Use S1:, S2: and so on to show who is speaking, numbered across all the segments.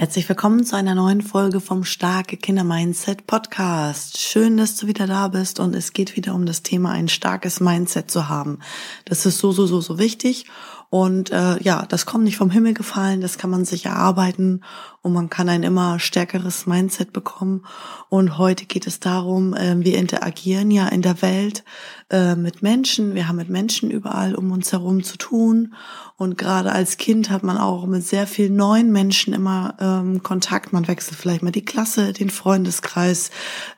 S1: Herzlich willkommen zu einer neuen Folge vom Starke Kinder Mindset Podcast. Schön, dass du wieder da bist und es geht wieder um das Thema, ein starkes Mindset zu haben. Das ist so, so, so, so wichtig und äh, ja, das kommt nicht vom Himmel gefallen, das kann man sich erarbeiten und man kann ein immer stärkeres Mindset bekommen. Und heute geht es darum, äh, wir interagieren ja in der Welt äh, mit Menschen, wir haben mit Menschen überall um uns herum zu tun. Und gerade als Kind hat man auch mit sehr vielen neuen Menschen immer ähm, Kontakt. Man wechselt vielleicht mal die Klasse, den Freundeskreis,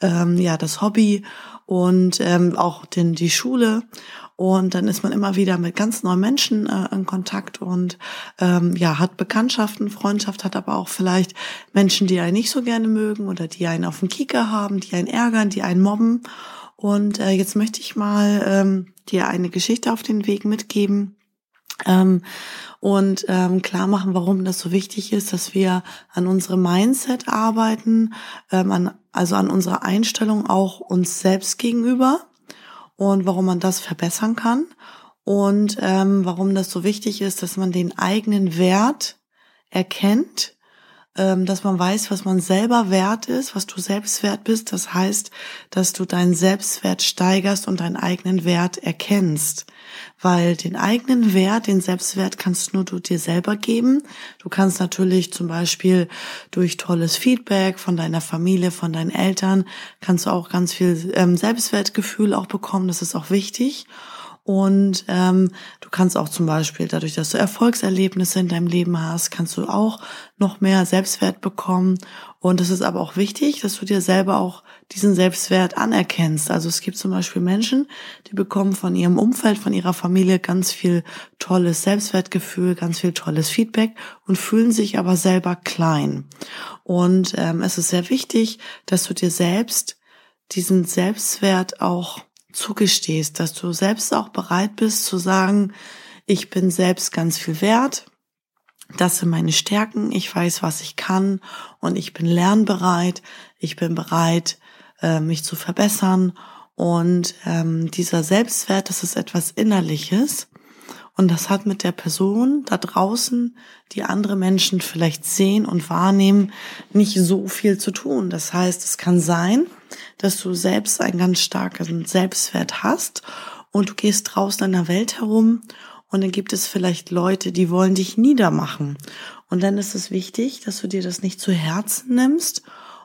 S1: ähm, ja, das Hobby und ähm, auch den, die Schule. Und dann ist man immer wieder mit ganz neuen Menschen äh, in Kontakt und ähm, ja, hat Bekanntschaften, Freundschaft, hat aber auch vielleicht Menschen, die einen nicht so gerne mögen oder die einen auf den Kieker haben, die einen ärgern, die einen mobben. Und äh, jetzt möchte ich mal ähm, dir eine Geschichte auf den Weg mitgeben. Ähm, und ähm, klar machen, warum das so wichtig ist, dass wir an unserem Mindset arbeiten, ähm, an, also an unserer Einstellung auch uns selbst gegenüber und warum man das verbessern kann. Und ähm, warum das so wichtig ist, dass man den eigenen Wert erkennt, dass man weiß, was man selber wert ist, was du selbst wert bist. Das heißt, dass du deinen Selbstwert steigerst und deinen eigenen Wert erkennst weil den eigenen Wert, den Selbstwert kannst nur du dir selber geben. Du kannst natürlich zum Beispiel durch tolles Feedback von deiner Familie, von deinen Eltern, kannst du auch ganz viel ähm, Selbstwertgefühl auch bekommen. Das ist auch wichtig. Und ähm, du kannst auch zum Beispiel, dadurch, dass du Erfolgserlebnisse in deinem Leben hast, kannst du auch noch mehr Selbstwert bekommen. Und es ist aber auch wichtig, dass du dir selber auch diesen Selbstwert anerkennst. Also es gibt zum Beispiel Menschen, die bekommen von ihrem Umfeld, von ihrer Familie ganz viel tolles Selbstwertgefühl, ganz viel tolles Feedback und fühlen sich aber selber klein. Und ähm, es ist sehr wichtig, dass du dir selbst diesen Selbstwert auch zugestehst, dass du selbst auch bereit bist zu sagen, ich bin selbst ganz viel wert, das sind meine Stärken, ich weiß, was ich kann und ich bin lernbereit, ich bin bereit, äh, mich zu verbessern. Und ähm, dieser Selbstwert, das ist etwas Innerliches. Und das hat mit der Person da draußen, die andere Menschen vielleicht sehen und wahrnehmen, nicht so viel zu tun. Das heißt, es kann sein, dass du selbst einen ganz starken Selbstwert hast und du gehst draußen in der Welt herum und dann gibt es vielleicht Leute, die wollen dich niedermachen. Und dann ist es wichtig, dass du dir das nicht zu Herzen nimmst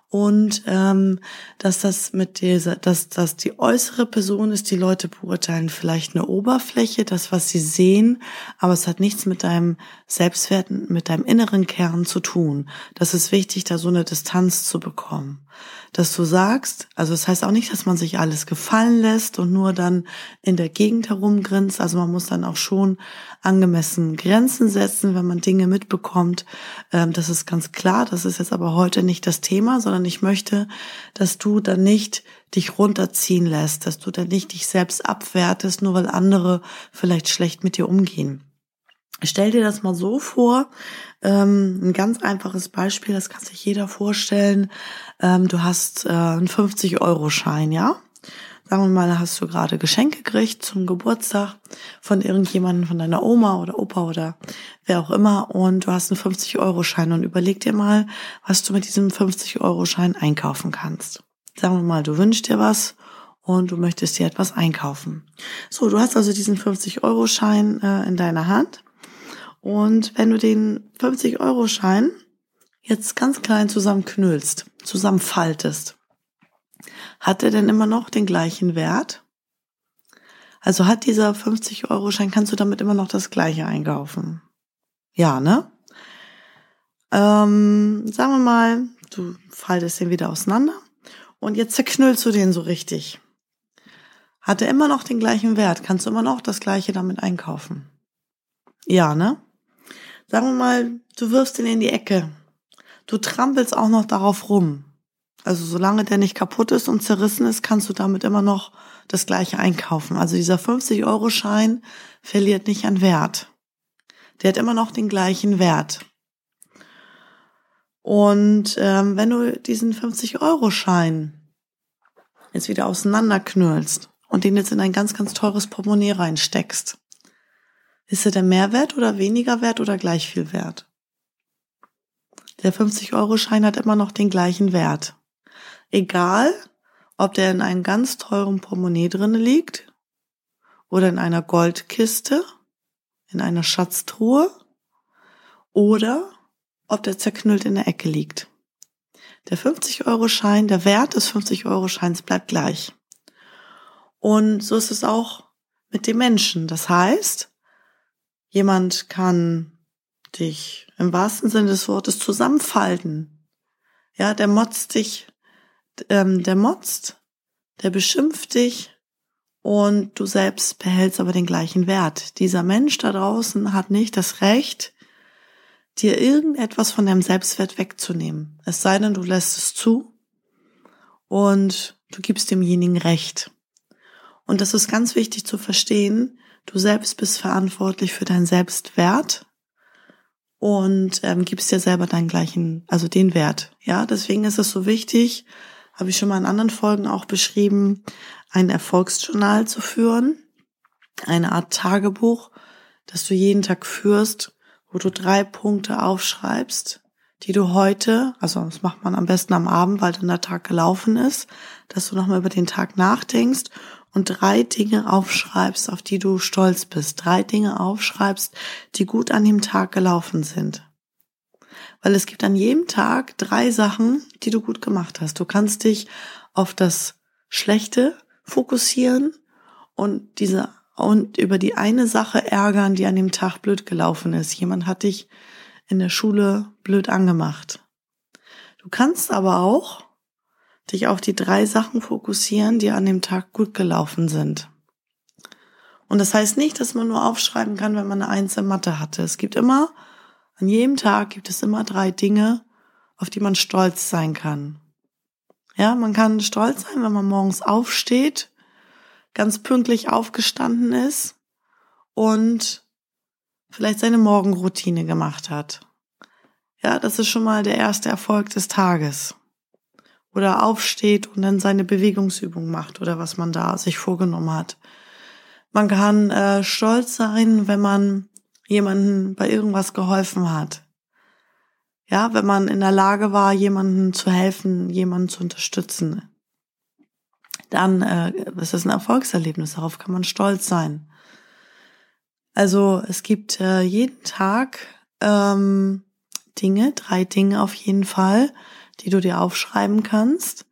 S1: und ähm, dass das mit dieser, dass das die äußere Person ist, die Leute beurteilen vielleicht eine Oberfläche, das was sie sehen, aber es hat nichts mit deinem Selbstwert, mit deinem inneren Kern zu tun. Das ist wichtig, da so eine Distanz zu bekommen dass du sagst, also es das heißt auch nicht, dass man sich alles gefallen lässt und nur dann in der Gegend herumgrinst. Also man muss dann auch schon angemessen Grenzen setzen, wenn man Dinge mitbekommt. Ähm, das ist ganz klar. Das ist jetzt aber heute nicht das Thema, sondern ich möchte, dass du dann nicht dich runterziehen lässt, dass du dann nicht dich selbst abwertest, nur weil andere vielleicht schlecht mit dir umgehen. Stell dir das mal so vor, ähm, ein ganz einfaches Beispiel, das kann sich jeder vorstellen. Ähm, du hast äh, einen 50-Euro-Schein, ja? Sagen wir mal, hast du gerade Geschenke gekriegt zum Geburtstag von irgendjemandem, von deiner Oma oder Opa oder wer auch immer und du hast einen 50-Euro-Schein und überleg dir mal, was du mit diesem 50-Euro-Schein einkaufen kannst. Sagen wir mal, du wünschst dir was und du möchtest dir etwas einkaufen. So, du hast also diesen 50-Euro-Schein äh, in deiner Hand und wenn du den 50-Euro-Schein jetzt ganz klein zusammenknüllst, zusammenfaltest, hat er denn immer noch den gleichen Wert? Also hat dieser 50-Euro-Schein, kannst du damit immer noch das gleiche einkaufen? Ja, ne? Ähm, sagen wir mal, du faltest den wieder auseinander und jetzt zerknüllst du den so richtig. Hat er immer noch den gleichen Wert? Kannst du immer noch das gleiche damit einkaufen? Ja, ne? Sagen wir mal, du wirfst ihn in die Ecke. du trampelst auch noch darauf rum. Also solange der nicht kaputt ist und zerrissen ist, kannst du damit immer noch das gleiche einkaufen. Also dieser 50-Euro-Schein verliert nicht an Wert. Der hat immer noch den gleichen Wert. Und ähm, wenn du diesen 50-Euro-Schein jetzt wieder auseinanderknüllst und den jetzt in ein ganz, ganz teures Portemonnaie reinsteckst, ist er der Mehrwert oder weniger wert oder gleich viel wert? Der 50-Euro-Schein hat immer noch den gleichen Wert. Egal, ob der in einem ganz teuren Portemonnaie drinne liegt oder in einer Goldkiste, in einer Schatztruhe oder ob der zerknüllt in der Ecke liegt. Der 50-Euro-Schein, der Wert des 50-Euro-Scheins bleibt gleich. Und so ist es auch mit dem Menschen. Das heißt, jemand kann dich im wahrsten Sinne des Wortes zusammenfalten. Ja, der motzt dich ähm, der motzt, der beschimpft dich und du selbst behältst aber den gleichen Wert. Dieser Mensch da draußen hat nicht das Recht, dir irgendetwas von deinem Selbstwert wegzunehmen. Es sei denn, du lässt es zu und du gibst demjenigen Recht. Und das ist ganz wichtig zu verstehen. Du selbst bist verantwortlich für deinen Selbstwert und ähm, gibst dir selber deinen gleichen, also den Wert. Ja, deswegen ist es so wichtig, habe ich schon mal in anderen Folgen auch beschrieben, ein Erfolgsjournal zu führen, eine Art Tagebuch, das du jeden Tag führst, wo du drei Punkte aufschreibst, die du heute, also das macht man am besten am Abend, weil dann der Tag gelaufen ist, dass du nochmal über den Tag nachdenkst und drei Dinge aufschreibst, auf die du stolz bist. Drei Dinge aufschreibst, die gut an dem Tag gelaufen sind weil es gibt an jedem Tag drei Sachen, die du gut gemacht hast. Du kannst dich auf das Schlechte fokussieren und diese und über die eine Sache ärgern, die an dem Tag blöd gelaufen ist. Jemand hat dich in der Schule blöd angemacht. Du kannst aber auch dich auf die drei Sachen fokussieren, die an dem Tag gut gelaufen sind. Und das heißt nicht, dass man nur aufschreiben kann, wenn man eine Eins in Mathe hatte. Es gibt immer an jedem Tag gibt es immer drei Dinge, auf die man stolz sein kann. Ja, man kann stolz sein, wenn man morgens aufsteht, ganz pünktlich aufgestanden ist und vielleicht seine Morgenroutine gemacht hat. Ja, das ist schon mal der erste Erfolg des Tages. Oder aufsteht und dann seine Bewegungsübung macht oder was man da sich vorgenommen hat. Man kann äh, stolz sein, wenn man jemanden bei irgendwas geholfen hat. Ja, wenn man in der Lage war, jemanden zu helfen, jemanden zu unterstützen, dann äh, ist das ein Erfolgserlebnis. Darauf kann man stolz sein. Also es gibt äh, jeden Tag ähm, Dinge, drei Dinge auf jeden Fall, die du dir aufschreiben kannst,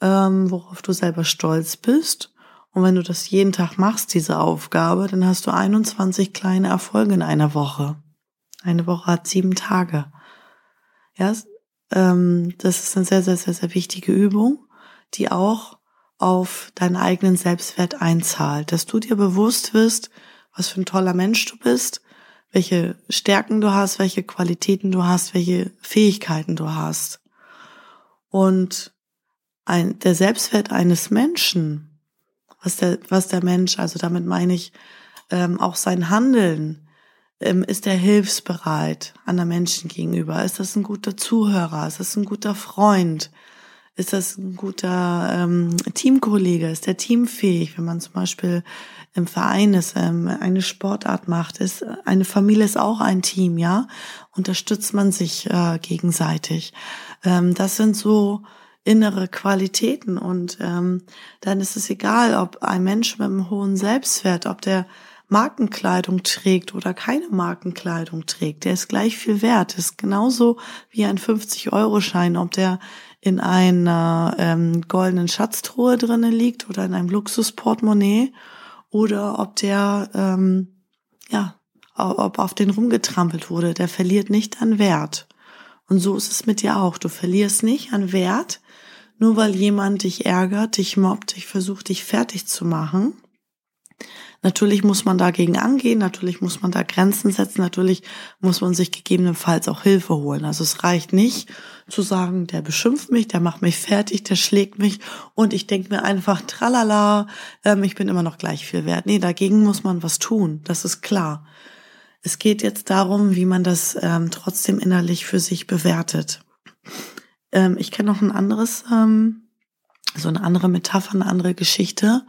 S1: ähm, worauf du selber stolz bist und wenn du das jeden Tag machst, diese Aufgabe, dann hast du 21 kleine Erfolge in einer Woche. Eine Woche hat sieben Tage. Ja, ähm, das ist eine sehr, sehr, sehr, sehr wichtige Übung, die auch auf deinen eigenen Selbstwert einzahlt, dass du dir bewusst wirst, was für ein toller Mensch du bist, welche Stärken du hast, welche Qualitäten du hast, welche Fähigkeiten du hast. Und ein, der Selbstwert eines Menschen was der, was der Mensch, also damit meine ich ähm, auch sein Handeln, ähm, ist er hilfsbereit anderen Menschen gegenüber? Ist das ein guter Zuhörer? Ist das ein guter Freund? Ist das ein guter ähm, Teamkollege? Ist der teamfähig, wenn man zum Beispiel im Verein ist, ähm, eine Sportart macht? Ist eine Familie ist auch ein Team, ja? Unterstützt man sich äh, gegenseitig? Ähm, das sind so innere Qualitäten und ähm, dann ist es egal, ob ein Mensch mit einem hohen Selbstwert, ob der Markenkleidung trägt oder keine Markenkleidung trägt, der ist gleich viel wert. Ist genauso wie ein 50-Euro-Schein, ob der in einer ähm, goldenen Schatztruhe drinnen liegt oder in einem Luxusportemonnaie oder ob der ähm, ja ob auf den rumgetrampelt wurde, der verliert nicht an Wert. Und so ist es mit dir auch. Du verlierst nicht an Wert, nur weil jemand dich ärgert, dich mobbt, dich versucht, dich fertig zu machen. Natürlich muss man dagegen angehen, natürlich muss man da Grenzen setzen, natürlich muss man sich gegebenenfalls auch Hilfe holen. Also es reicht nicht zu sagen, der beschimpft mich, der macht mich fertig, der schlägt mich und ich denke mir einfach, tralala, ähm, ich bin immer noch gleich viel wert. Nee, dagegen muss man was tun, das ist klar. Es geht jetzt darum, wie man das ähm, trotzdem innerlich für sich bewertet. Ähm, ich kenne noch ein anderes, so eine andere Metapher, eine andere Geschichte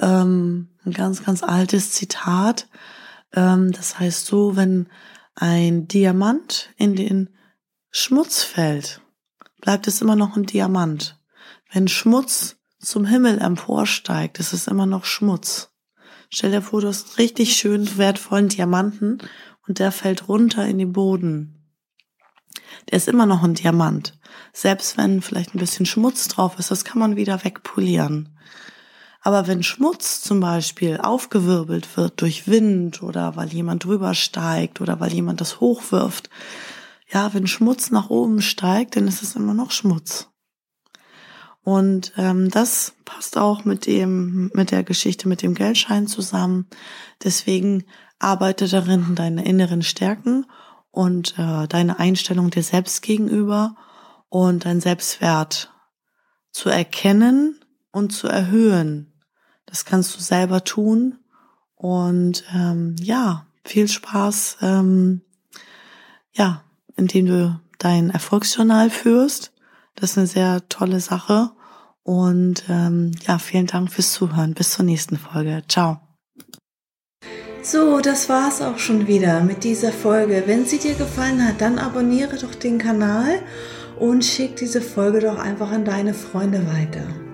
S1: ähm, ein ganz, ganz altes Zitat. Ähm, das heißt so, wenn ein Diamant in den Schmutz fällt, bleibt es immer noch ein Diamant. Wenn Schmutz zum Himmel emporsteigt, ist es immer noch Schmutz. Stell dir vor, du hast einen richtig schön wertvollen Diamanten und der fällt runter in den Boden. Der ist immer noch ein Diamant. Selbst wenn vielleicht ein bisschen Schmutz drauf ist, das kann man wieder wegpolieren. Aber wenn Schmutz zum Beispiel aufgewirbelt wird durch Wind oder weil jemand drüber steigt oder weil jemand das hochwirft, ja, wenn Schmutz nach oben steigt, dann ist es immer noch Schmutz. Und ähm, das passt auch mit dem mit der Geschichte mit dem Geldschein zusammen. Deswegen arbeite darin deine inneren Stärken und äh, deine Einstellung dir selbst gegenüber und dein Selbstwert zu erkennen und zu erhöhen. Das kannst du selber tun. Und ähm, ja, viel Spaß, ähm, ja, indem du dein Erfolgsjournal führst. Das ist eine sehr tolle Sache. Und ähm, ja, vielen Dank fürs Zuhören. Bis zur nächsten Folge. Ciao.
S2: So, das war's auch schon wieder mit dieser Folge. Wenn sie dir gefallen hat, dann abonniere doch den Kanal und schick diese Folge doch einfach an deine Freunde weiter.